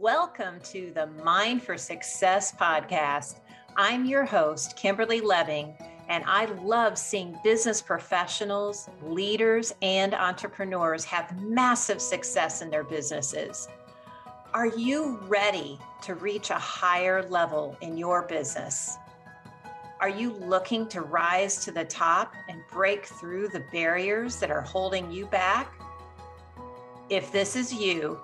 Welcome to the Mind for Success podcast. I'm your host, Kimberly Leving, and I love seeing business professionals, leaders, and entrepreneurs have massive success in their businesses. Are you ready to reach a higher level in your business? Are you looking to rise to the top and break through the barriers that are holding you back? If this is you,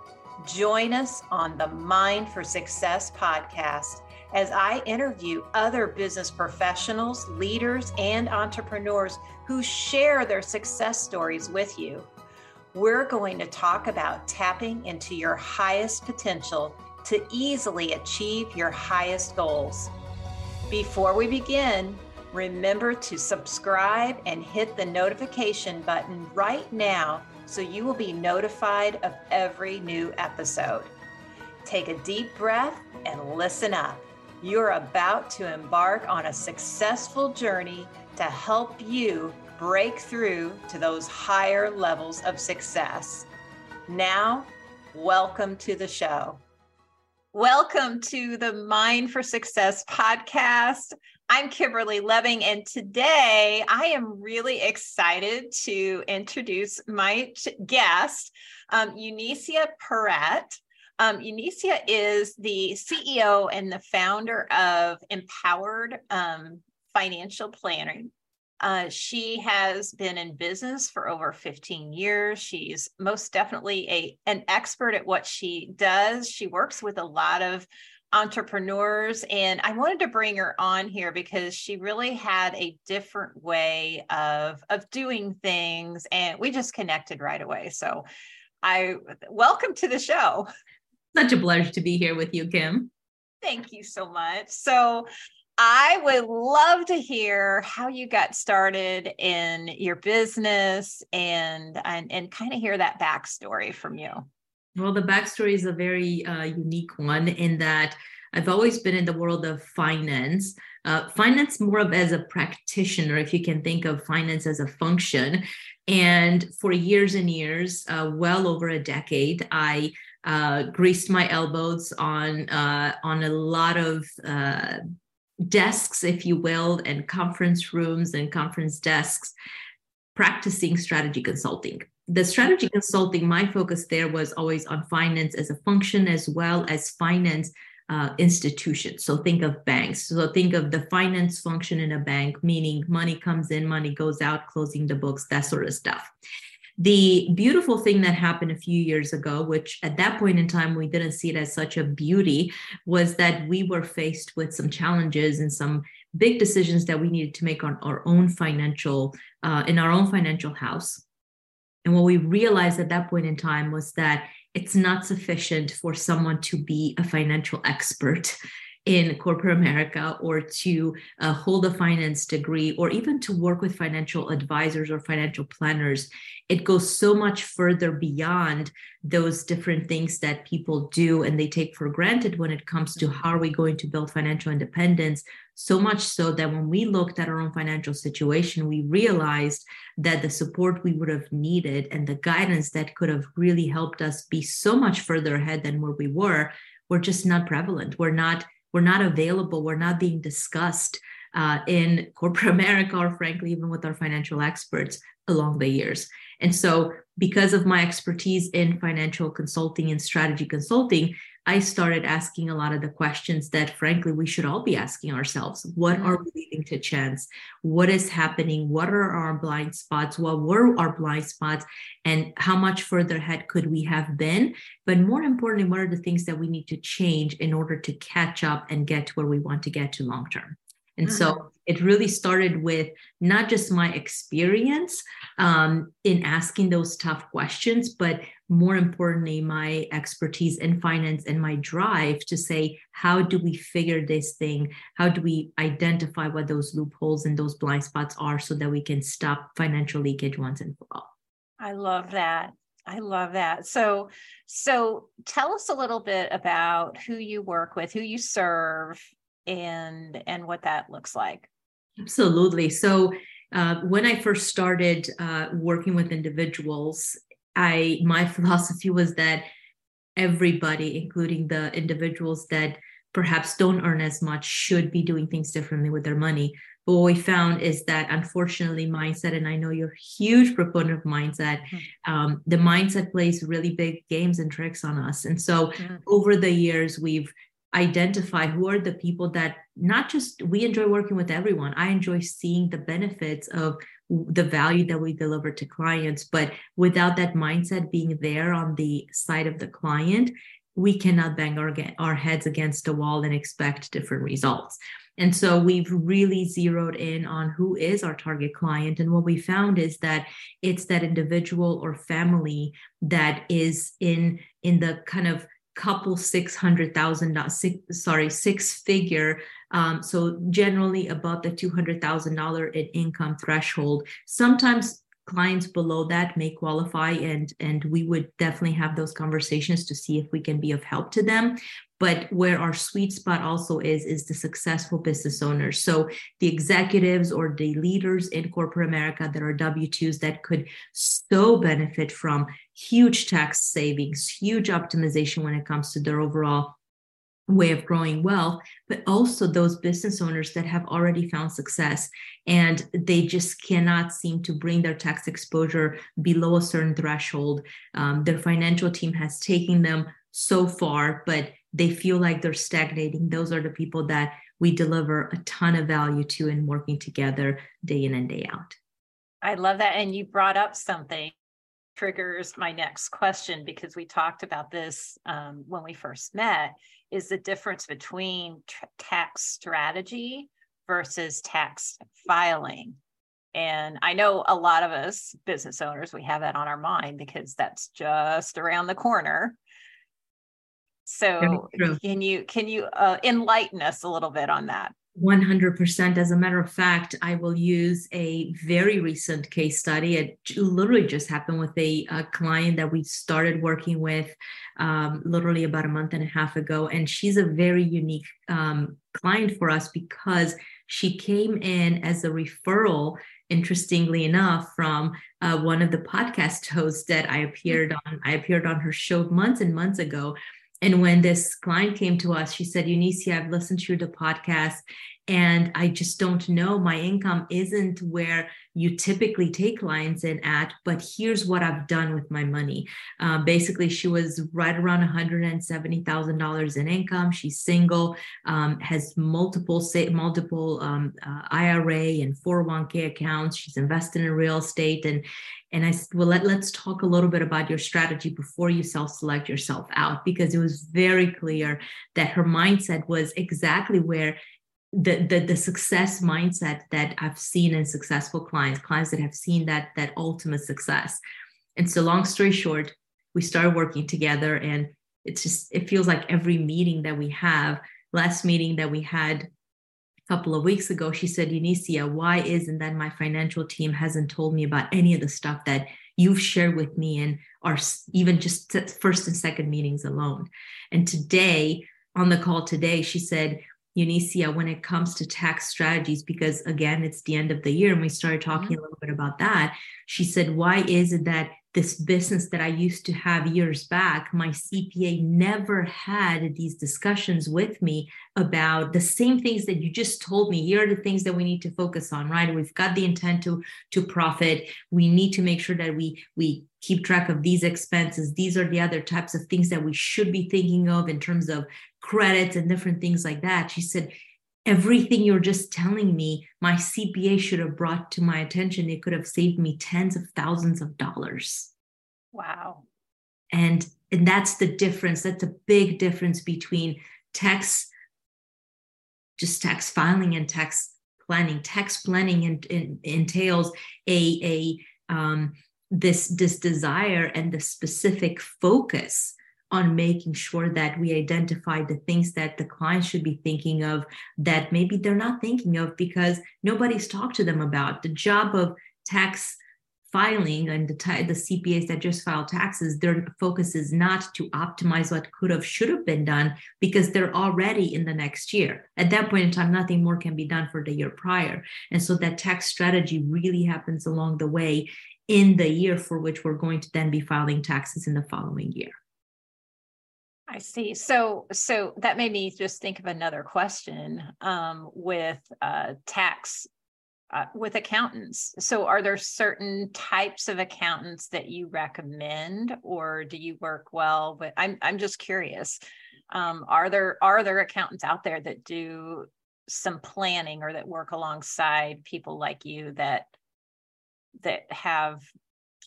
join us on the Mind for Success podcast as I interview other business professionals, leaders, and entrepreneurs who share their success stories with you. We're going to talk about tapping into your highest potential to easily achieve your highest goals. Before we begin, remember to subscribe and hit the notification button right now so you will be notified of every new episode. Take a deep breath and listen up. You're about to embark on a successful journey to help you break through to those higher levels of success. Now, welcome to the show. Welcome to the Mind for Success podcast. I'm Kimberly Leving, and today I am really excited to introduce my guest, um, Eunicia Peret. Um, Eunicia is the CEO and the founder of Empowered um, Financial Planning. Uh, she has been in business for over 15 years. She's most definitely a an expert at what she does. She works with a lot of entrepreneurs and I wanted to bring her on here because she really had a different way of of doing things and we just connected right away. So I welcome to the show. Such a pleasure to be here with you, Kim. Thank you so much. So I would love to hear how you got started in your business and and, and kind of hear that backstory from you. Well, the backstory is a very uh, unique one in that I've always been in the world of finance. Uh, finance more of as a practitioner, if you can think of finance as a function. And for years and years, uh, well over a decade, I uh, greased my elbows on uh, on a lot of uh, desks, if you will, and conference rooms and conference desks practicing strategy consulting. The strategy consulting, my focus there was always on finance as a function as well as finance uh, institutions. So think of banks. So think of the finance function in a bank, meaning money comes in, money goes out, closing the books, that sort of stuff. The beautiful thing that happened a few years ago, which at that point in time we didn't see it as such a beauty, was that we were faced with some challenges and some big decisions that we needed to make on our own financial, uh, in our own financial house. And what we realized at that point in time was that it's not sufficient for someone to be a financial expert in corporate America or to uh, hold a finance degree or even to work with financial advisors or financial planners. It goes so much further beyond those different things that people do and they take for granted when it comes to how are we going to build financial independence. So much so that when we looked at our own financial situation, we realized that the support we would have needed and the guidance that could have really helped us be so much further ahead than where we were were just not prevalent. We're not we're not available, we're not being discussed uh, in corporate America, or frankly, even with our financial experts along the years. And so, because of my expertise in financial consulting and strategy consulting, I started asking a lot of the questions that, frankly, we should all be asking ourselves. What mm-hmm. are we leaving to chance? What is happening? What are our blind spots? What were our blind spots? And how much further ahead could we have been? But more importantly, what are the things that we need to change in order to catch up and get to where we want to get to long term? And mm-hmm. so it really started with not just my experience um, in asking those tough questions, but more importantly, my expertise in finance and my drive to say, how do we figure this thing? How do we identify what those loopholes and those blind spots are so that we can stop financial leakage once and for all? I love that. I love that. So, so tell us a little bit about who you work with, who you serve, and and what that looks like absolutely so uh, when i first started uh, working with individuals i my philosophy was that everybody, including the individuals that perhaps don't earn as much, should be doing things differently with their money. But what we found is that unfortunately, mindset, and I know you're a huge proponent of mindset, mm-hmm. um, the mindset plays really big games and tricks on us. And so mm-hmm. over the years, we've identified who are the people that not just we enjoy working with everyone. I enjoy seeing the benefits of the value that we deliver to clients. But without that mindset being there on the side of the client, we cannot bang our, our heads against the wall and expect different results. And so we've really zeroed in on who is our target client. And what we found is that it's that individual or family that is in in the kind of couple six hundred thousand six sorry six figure um, so generally above the two hundred thousand dollar in income threshold. Sometimes clients below that may qualify and and we would definitely have those conversations to see if we can be of help to them but where our sweet spot also is is the successful business owners so the executives or the leaders in corporate america that are w2s that could so benefit from huge tax savings huge optimization when it comes to their overall way of growing wealth, but also those business owners that have already found success and they just cannot seem to bring their tax exposure below a certain threshold. Um, their financial team has taken them so far, but they feel like they're stagnating. Those are the people that we deliver a ton of value to in working together day in and day out. I love that. And you brought up something triggers my next question because we talked about this um, when we first met is the difference between t- tax strategy versus tax filing and i know a lot of us business owners we have that on our mind because that's just around the corner so can you can you uh, enlighten us a little bit on that 100%. As a matter of fact, I will use a very recent case study. It literally just happened with a, a client that we started working with um, literally about a month and a half ago. And she's a very unique um, client for us because she came in as a referral interestingly enough from uh, one of the podcast hosts that i appeared on i appeared on her show months and months ago and when this client came to us, she said, Eunicia, I've listened to the podcast and I just don't know. My income isn't where you typically take clients in at, but here's what I've done with my money. Um, basically, she was right around $170,000 in income. She's single, um, has multiple say, multiple um, uh, IRA and 401k accounts. She's invested in real estate, and and I said, well, let, let's talk a little bit about your strategy before you self-select yourself out, because it was very clear that her mindset was exactly where the, the the success mindset that I've seen in successful clients, clients that have seen that that ultimate success. And so, long story short, we started working together, and it's just it feels like every meeting that we have. Last meeting that we had a couple of weeks ago, she said, "Eunicia, why isn't that my financial team hasn't told me about any of the stuff that you've shared with me and our even just first and second meetings alone?" And today on the call today, she said Eunicia when it comes to tax strategies, because again, it's the end of the year and we started talking mm-hmm. a little bit about that. She said, Why is it that this business that I used to have years back, my CPA never had these discussions with me about the same things that you just told me. Here are the things that we need to focus on, right? We've got the intent to to profit. We need to make sure that we we keep track of these expenses. These are the other types of things that we should be thinking of in terms of credits and different things like that. She said, everything you're just telling me, my CPA should have brought to my attention. It could have saved me tens of thousands of dollars. Wow. And and that's the difference. That's a big difference between tax, just tax filing and tax planning. Tax planning in, in, entails a a um, this this desire and the specific focus on making sure that we identify the things that the clients should be thinking of that maybe they're not thinking of because nobody's talked to them about. The job of tax filing and the, t- the CPAs that just file taxes, their focus is not to optimize what could have, should have been done because they're already in the next year. At that point in time, nothing more can be done for the year prior. And so that tax strategy really happens along the way in the year for which we're going to then be filing taxes in the following year. I see. So, so that made me just think of another question um, with uh, tax uh, with accountants. So, are there certain types of accountants that you recommend, or do you work well with? I'm I'm just curious. Um, are there are there accountants out there that do some planning or that work alongside people like you that that have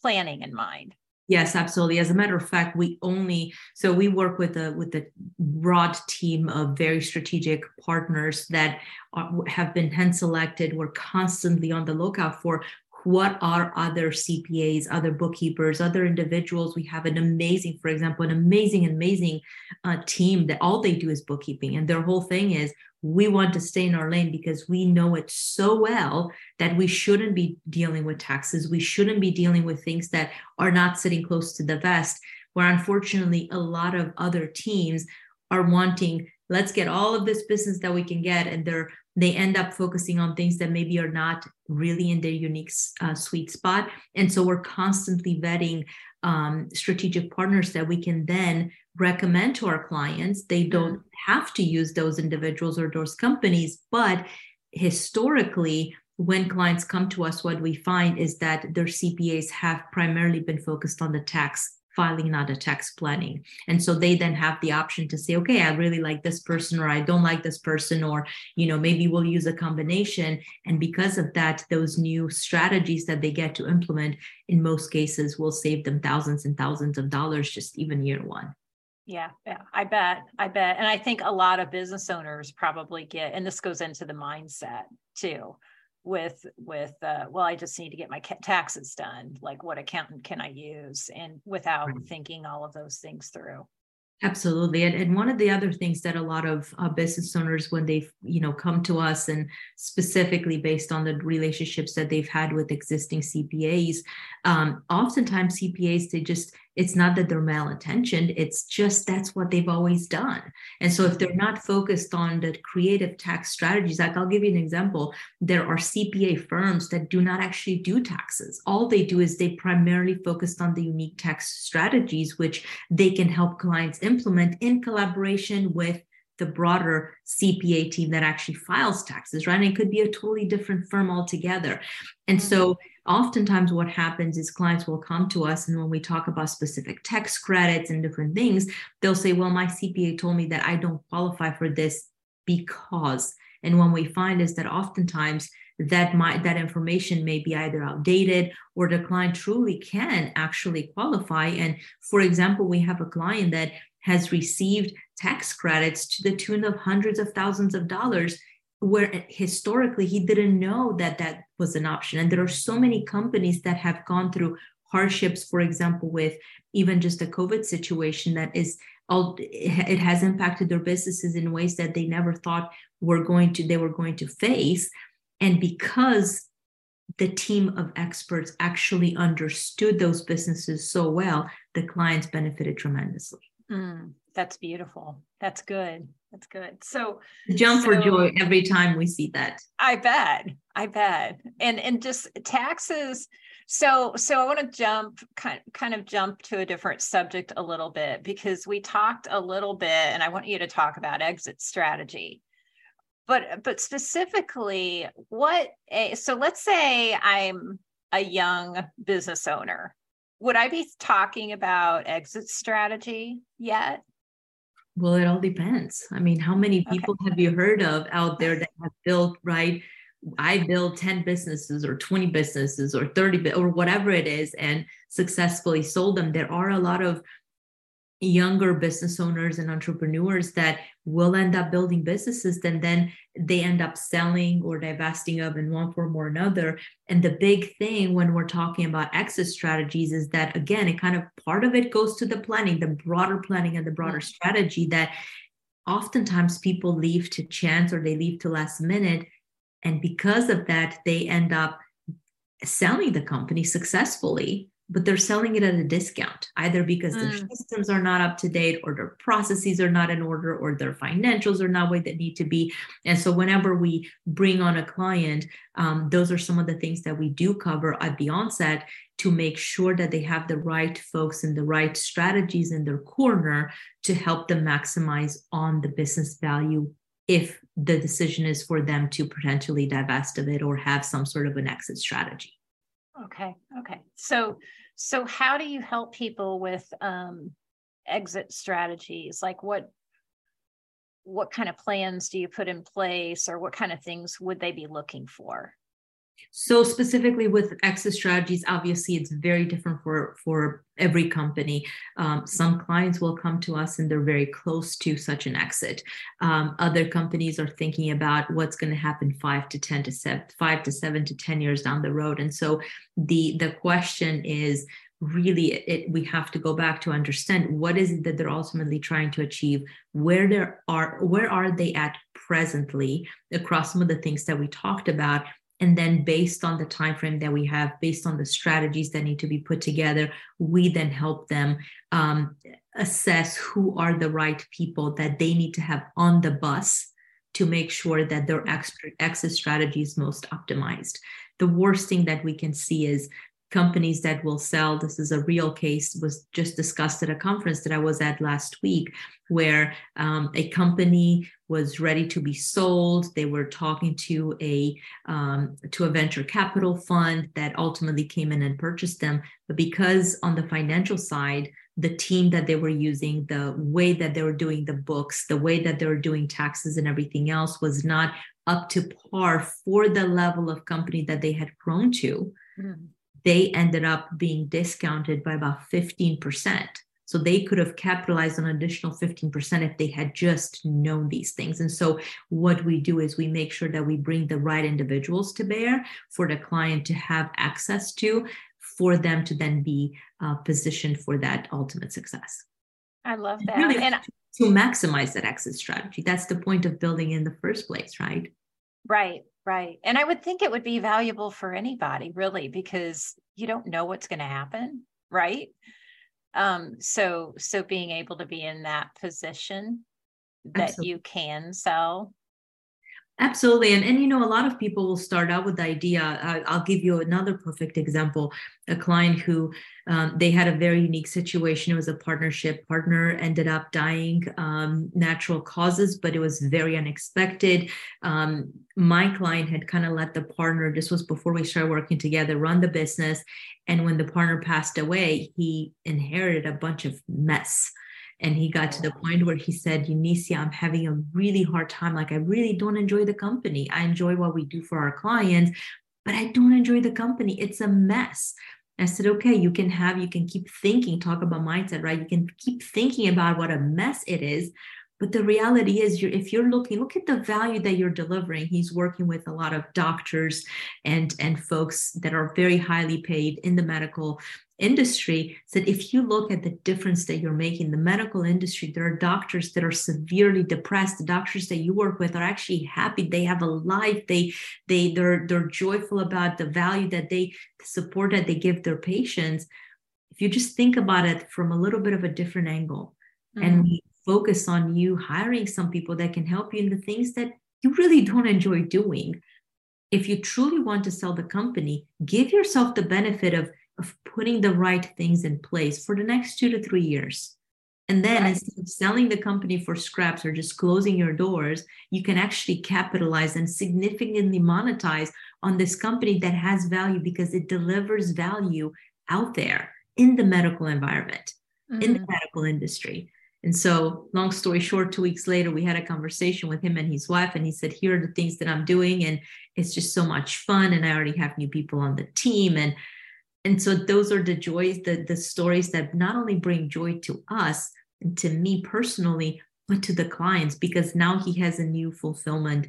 planning in mind? Yes, absolutely. As a matter of fact, we only so we work with a with a broad team of very strategic partners that are, have been hand selected. We're constantly on the lookout for what are other CPAs, other bookkeepers, other individuals. We have an amazing, for example, an amazing, amazing uh, team that all they do is bookkeeping, and their whole thing is we want to stay in our lane because we know it so well that we shouldn't be dealing with taxes. We shouldn't be dealing with things that are not sitting close to the vest, where unfortunately a lot of other teams are wanting, let's get all of this business that we can get. And they're they end up focusing on things that maybe are not really in their unique uh, sweet spot. And so we're constantly vetting um, strategic partners that we can then recommend to our clients. They don't have to use those individuals or those companies, but historically, when clients come to us, what we find is that their CPAs have primarily been focused on the tax filing, not a tax planning. And so they then have the option to say, okay, I really like this person, or I don't like this person, or, you know, maybe we'll use a combination. And because of that, those new strategies that they get to implement in most cases will save them thousands and thousands of dollars just even year one. Yeah, yeah, I bet. I bet. And I think a lot of business owners probably get, and this goes into the mindset too with with uh, well i just need to get my taxes done like what accountant can i use? And without right. thinking all of those things through. Absolutely. And, and one of the other things that a lot of uh, business owners when they you know come to us and specifically based on the relationships that they've had with existing cpas um, oftentimes cpas they just it's not that they're malintentioned it's just that's what they've always done and so if they're not focused on the creative tax strategies like i'll give you an example there are cpa firms that do not actually do taxes all they do is they primarily focused on the unique tax strategies which they can help clients implement in collaboration with the broader CPA team that actually files taxes, right? And it could be a totally different firm altogether. And so mm-hmm oftentimes what happens is clients will come to us and when we talk about specific tax credits and different things they'll say well my cpa told me that i don't qualify for this because and when we find is that oftentimes that might that information may be either outdated or the client truly can actually qualify and for example we have a client that has received tax credits to the tune of hundreds of thousands of dollars where historically he didn't know that that was an option. And there are so many companies that have gone through hardships for example with even just a covid situation that is all it has impacted their businesses in ways that they never thought were going to they were going to face. And because the team of experts actually understood those businesses so well the clients benefited tremendously. Mm, that's beautiful that's good that's good. So jump so, for joy every time we see that. I bet. I bet. And and just taxes. So so I want to jump kind kind of jump to a different subject a little bit because we talked a little bit and I want you to talk about exit strategy. But but specifically what a, so let's say I'm a young business owner. Would I be talking about exit strategy yet? Well, it all depends. I mean, how many people okay. have you heard of out there that have built, right? I build 10 businesses or 20 businesses or 30 or whatever it is and successfully sold them. There are a lot of younger business owners and entrepreneurs that will end up building businesses and then they end up selling or divesting of in one form or another. And the big thing when we're talking about exit strategies is that again it kind of part of it goes to the planning the broader planning and the broader mm-hmm. strategy that oftentimes people leave to chance or they leave to last minute. And because of that they end up selling the company successfully but they're selling it at a discount either because mm. their systems are not up to date or their processes are not in order or their financials are not where they need to be and so whenever we bring on a client um, those are some of the things that we do cover at the onset to make sure that they have the right folks and the right strategies in their corner to help them maximize on the business value if the decision is for them to potentially divest of it or have some sort of an exit strategy. Okay. Okay. So, so how do you help people with um, exit strategies? Like what, what kind of plans do you put in place or what kind of things would they be looking for? So specifically with exit strategies, obviously it's very different for for every company. Um, some clients will come to us and they're very close to such an exit. Um, other companies are thinking about what's going to happen five to ten to seven, five to seven to ten years down the road. And so the the question is really it, we have to go back to understand what is it that they're ultimately trying to achieve where there are where are they at presently across some of the things that we talked about and then based on the time frame that we have based on the strategies that need to be put together we then help them um, assess who are the right people that they need to have on the bus to make sure that their exit strategy is most optimized. The worst thing that we can see is companies that will sell. This is a real case was just discussed at a conference that i was at last week where um, a company was ready to be sold. They were talking to a um, to a venture capital fund that ultimately came in and purchased them. But because on the financial side the team that they were using the way that they were doing the books the way that they were doing taxes and everything else was not up to par for the level of company that they had grown to mm they ended up being discounted by about 15%. So they could have capitalized on additional 15% if they had just known these things. And so what we do is we make sure that we bring the right individuals to bear for the client to have access to, for them to then be uh, positioned for that ultimate success. I love that. Really and to maximize that exit strategy. That's the point of building in the first place, right? Right. Right. And I would think it would be valuable for anybody, really, because you don't know what's going to happen. Right. Um, so so being able to be in that position that Absolutely. you can sell Absolutely. And, and, you know, a lot of people will start out with the idea. I, will give you another perfect example. A client who um, they had a very unique situation. It was a partnership. Partner ended up dying, um, natural causes, but it was very unexpected. Um, my client had kind of let the partner, this was before we started working together, run the business. And when the partner passed away, he inherited a bunch of mess and he got to the point where he said Eunicia i'm having a really hard time like i really don't enjoy the company i enjoy what we do for our clients but i don't enjoy the company it's a mess I said, okay, you can have, you can keep thinking, talk about mindset, right? You can keep thinking about what a mess it is. But the reality is, you're, if you're looking, look at the value that you're delivering. He's working with a lot of doctors and, and folks that are very highly paid in the medical industry. Said if you look at the difference that you're making the medical industry there are doctors that are severely depressed. The doctors that you work with are actually happy. They have a life. They they they're they're joyful about the value that they support that they give their patients. If you just think about it from a little bit of a different angle mm-hmm. and we focus on you hiring some people that can help you in the things that you really don't enjoy doing if you truly want to sell the company give yourself the benefit of of putting the right things in place for the next two to three years. And then right. instead of selling the company for scraps or just closing your doors, you can actually capitalize and significantly monetize on this company that has value because it delivers value out there in the medical environment, mm-hmm. in the mm-hmm. medical industry. And so, long story short, two weeks later, we had a conversation with him and his wife, and he said, Here are the things that I'm doing. And it's just so much fun. And I already have new people on the team. And and so those are the joys the the stories that not only bring joy to us and to me personally but to the clients because now he has a new fulfillment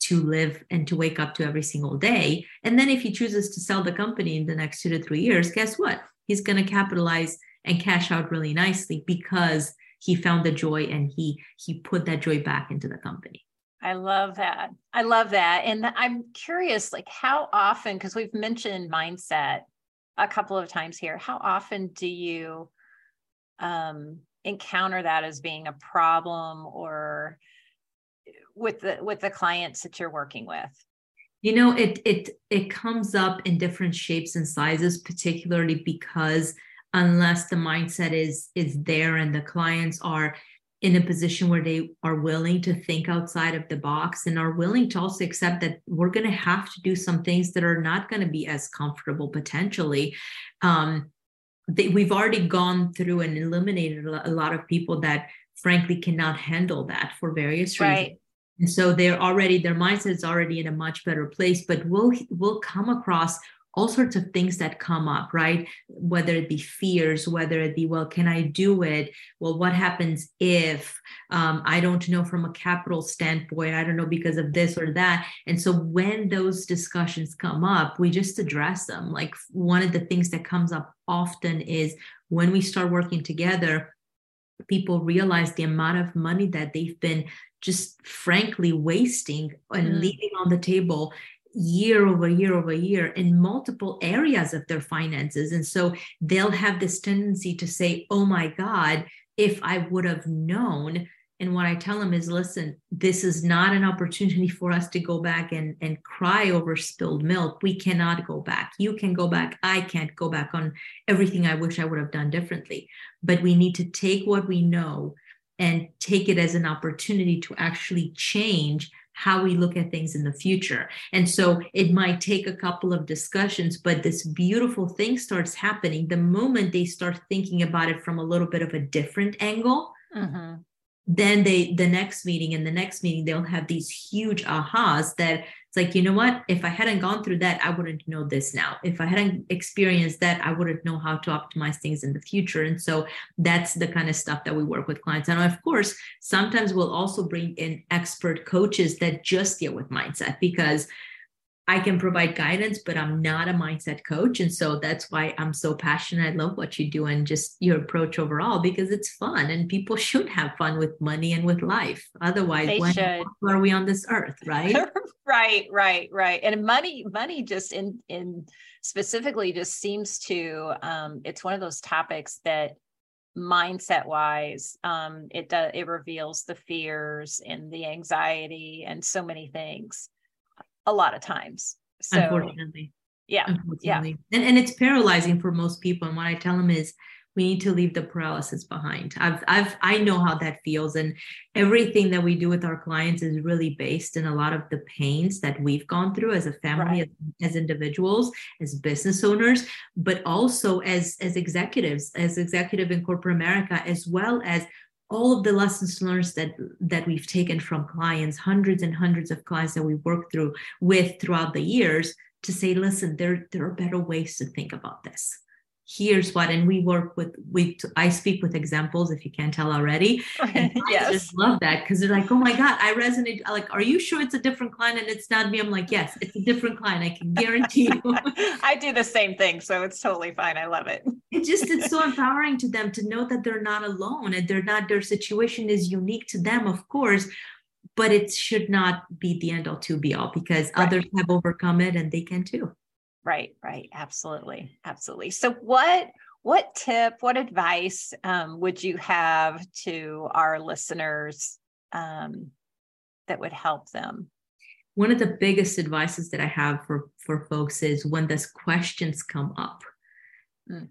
to live and to wake up to every single day and then if he chooses to sell the company in the next two to three years guess what he's going to capitalize and cash out really nicely because he found the joy and he he put that joy back into the company I love that. I love that. And I'm curious, like, how often, because we've mentioned mindset a couple of times here. How often do you um, encounter that as being a problem or with the with the clients that you're working with? You know, it it it comes up in different shapes and sizes, particularly because unless the mindset is is there and the clients are in a position where they are willing to think outside of the box and are willing to also accept that we're going to have to do some things that are not going to be as comfortable potentially um, they, we've already gone through and eliminated a lot of people that frankly cannot handle that for various reasons right. and so they're already their mindset is already in a much better place but we'll we'll come across all sorts of things that come up, right? Whether it be fears, whether it be, well, can I do it? Well, what happens if um, I don't know from a capital standpoint? I don't know because of this or that. And so when those discussions come up, we just address them. Like one of the things that comes up often is when we start working together, people realize the amount of money that they've been just frankly wasting and mm. leaving on the table year over year over year in multiple areas of their finances. And so they'll have this tendency to say, oh my God, if I would have known. And what I tell them is, listen, this is not an opportunity for us to go back and, and cry over spilled milk. We cannot go back. You can go back. I can't go back on everything I wish I would have done differently. But we need to take what we know and take it as an opportunity to actually change how we look at things in the future. And so it might take a couple of discussions, but this beautiful thing starts happening the moment they start thinking about it from a little bit of a different angle. Mm-hmm then they the next meeting and the next meeting they'll have these huge ahas that it's like you know what? If i hadn't gone through that i wouldn't know this now. If i hadn't experienced that i wouldn't know how to optimize things in the future. And so that's the kind of stuff that we work with clients. And of course sometimes we'll also bring in expert coaches that just deal with mindset because I can provide guidance, but I'm not a mindset coach. And so that's why I'm so passionate. I love what you do and just your approach overall because it's fun and people should have fun with money and with life. Otherwise, they when should. are we on this earth, right? right, right, right. And money, money just in in specifically just seems to um it's one of those topics that mindset wise um it does it reveals the fears and the anxiety and so many things a lot of times. So, unfortunately. Yeah. Unfortunately. Yeah. And, and it's paralyzing for most people. And what I tell them is we need to leave the paralysis behind. I've, I've, I know how that feels. And everything that we do with our clients is really based in a lot of the pains that we've gone through as a family, right. as, as individuals, as business owners, but also as, as executives, as executive in corporate America, as well as all of the lessons learned that that we've taken from clients hundreds and hundreds of clients that we worked through with throughout the years to say listen there there are better ways to think about this here's what and we work with we i speak with examples if you can't tell already. Yes. i just love that because they're like oh my god i resonate like are you sure it's a different client and it's not me? I'm like yes it's a different client i can guarantee you. I do the same thing so it's totally fine i love it. It just it's so empowering to them to know that they're not alone and they're not their situation is unique to them of course but it should not be the end all to be all because right. others have overcome it and they can too Right, right. Absolutely. Absolutely. So what what tip, what advice um, would you have to our listeners um, that would help them? One of the biggest advices that I have for for folks is when those questions come up. Mm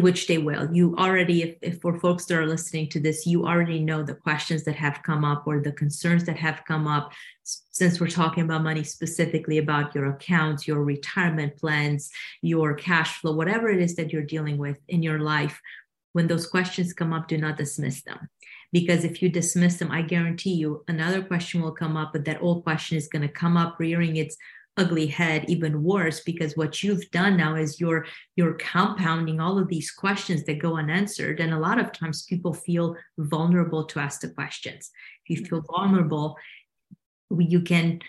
which they will. You already, if, if for folks that are listening to this, you already know the questions that have come up or the concerns that have come up. Since we're talking about money specifically about your accounts, your retirement plans, your cash flow, whatever it is that you're dealing with in your life, when those questions come up, do not dismiss them. Because if you dismiss them, I guarantee you another question will come up, but that old question is going to come up rearing its ugly head even worse because what you've done now is you're you're compounding all of these questions that go unanswered. And a lot of times people feel vulnerable to ask the questions. If you feel vulnerable you can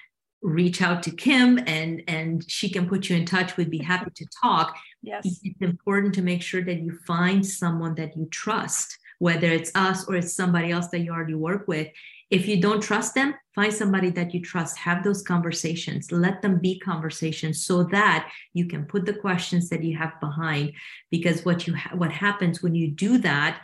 reach out to kim and and she can put you in touch. We'd be happy to talk. Yes. It's important to make sure that you find someone that you trust whether it's us or it's somebody else that you already work with. If you don't trust them, find somebody that you trust, have those conversations, let them be conversations so that you can put the questions that you have behind. Because what you ha- what happens when you do that,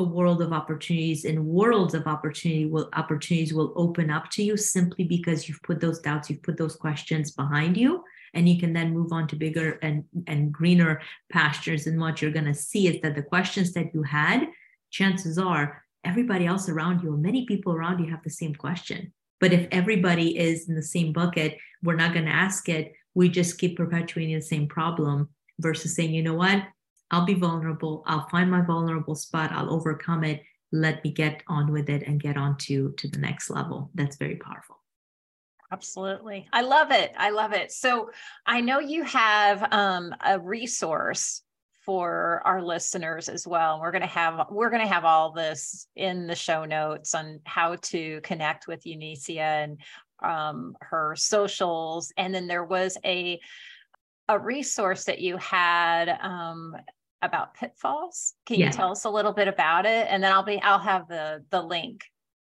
a world of opportunities and worlds of opportunity will opportunities will open up to you simply because you've put those doubts you've put those questions behind you. And you can then move on to bigger and and greener pastures. And what you're going to see is that the questions that you had chances are everybody else around you many people around you have the same question but if everybody is in the same bucket we're not going to ask it we just keep perpetuating the same problem versus saying you know what I'll be vulnerable. I'll find my vulnerable spot. I'll overcome it. Let me get on with it and get on to, to the next level. That's very powerful. Absolutely. I love it. I love it. So I know you have um, a resource for our listeners as well. We're going to have we're going to have all this in the show notes on how to connect with Eunicia and um, her socials. And then there was a a resource that you had um, about pitfalls. Can yeah. you tell us a little bit about it? And then I'll be I'll have the the link.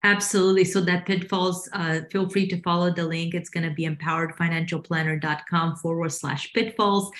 Absolutely. So that pitfalls, uh, feel free to follow the link. It's going to be empoweredfinancialplanner.com forward slash pitfalls.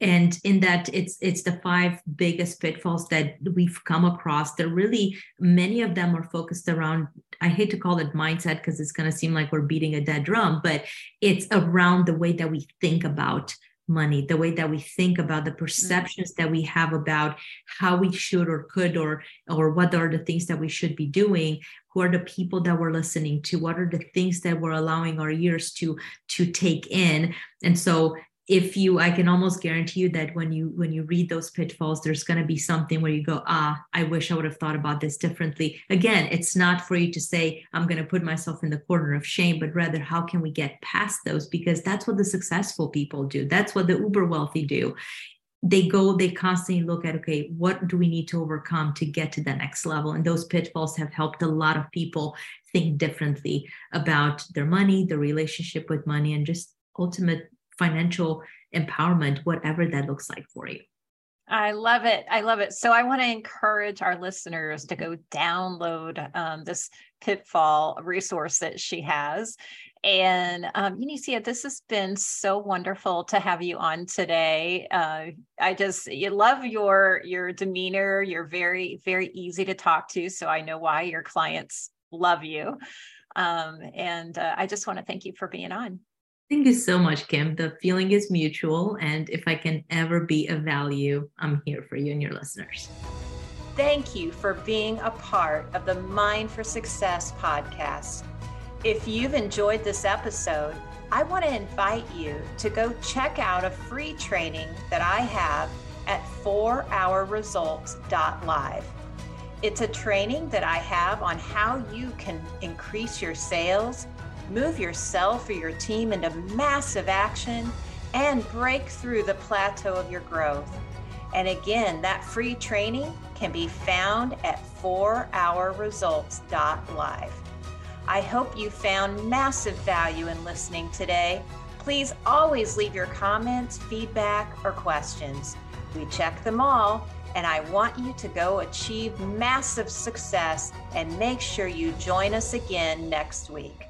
And in that, it's it's the five biggest pitfalls that we've come across. There really many of them are focused around. I hate to call it mindset because it's going to seem like we're beating a dead drum, but it's around the way that we think about money, the way that we think about the perceptions that we have about how we should or could or or what are the things that we should be doing, who are the people that we're listening to, what are the things that we're allowing our ears to to take in. And so if you i can almost guarantee you that when you when you read those pitfalls there's going to be something where you go ah i wish i would have thought about this differently. Again it's not for you to say i'm going to put myself in the corner of shame but rather how can we get past those? Because that's what the successful people do. That's what the uber wealthy do. They go they constantly look at okay what do we need to overcome to get to the next level? And those pitfalls have helped a lot of people think differently about their money their relationship with money and just ultimate financial empowerment, whatever that looks like for you. I love it. I love it. So I want to encourage our listeners to go download um, this pitfall resource that she has. And um, Eunicia, this has been so wonderful to have you on today. Uh, I just you love your your demeanor. You're very very easy to talk to, so I know why your clients love you. Um, and uh, I just want to thank you for being on. Thank you so much, Kim. The feeling is mutual. And if I can ever be of value, I'm here for you and your listeners. Thank you for being a part of the Mind for Success podcast. If you've enjoyed this episode, I want to invite you to go check out a free training that I have at 4hourresults.live. It's a training that I have on how you can increase your sales Move yourself or your team into massive action and break through the plateau of your growth. And again, that free training can be found at 4hourresults.live. I hope you found massive value in listening today. Please always leave your comments, feedback, or questions. We check them all, and I want you to go achieve massive success and make sure you join us again next week.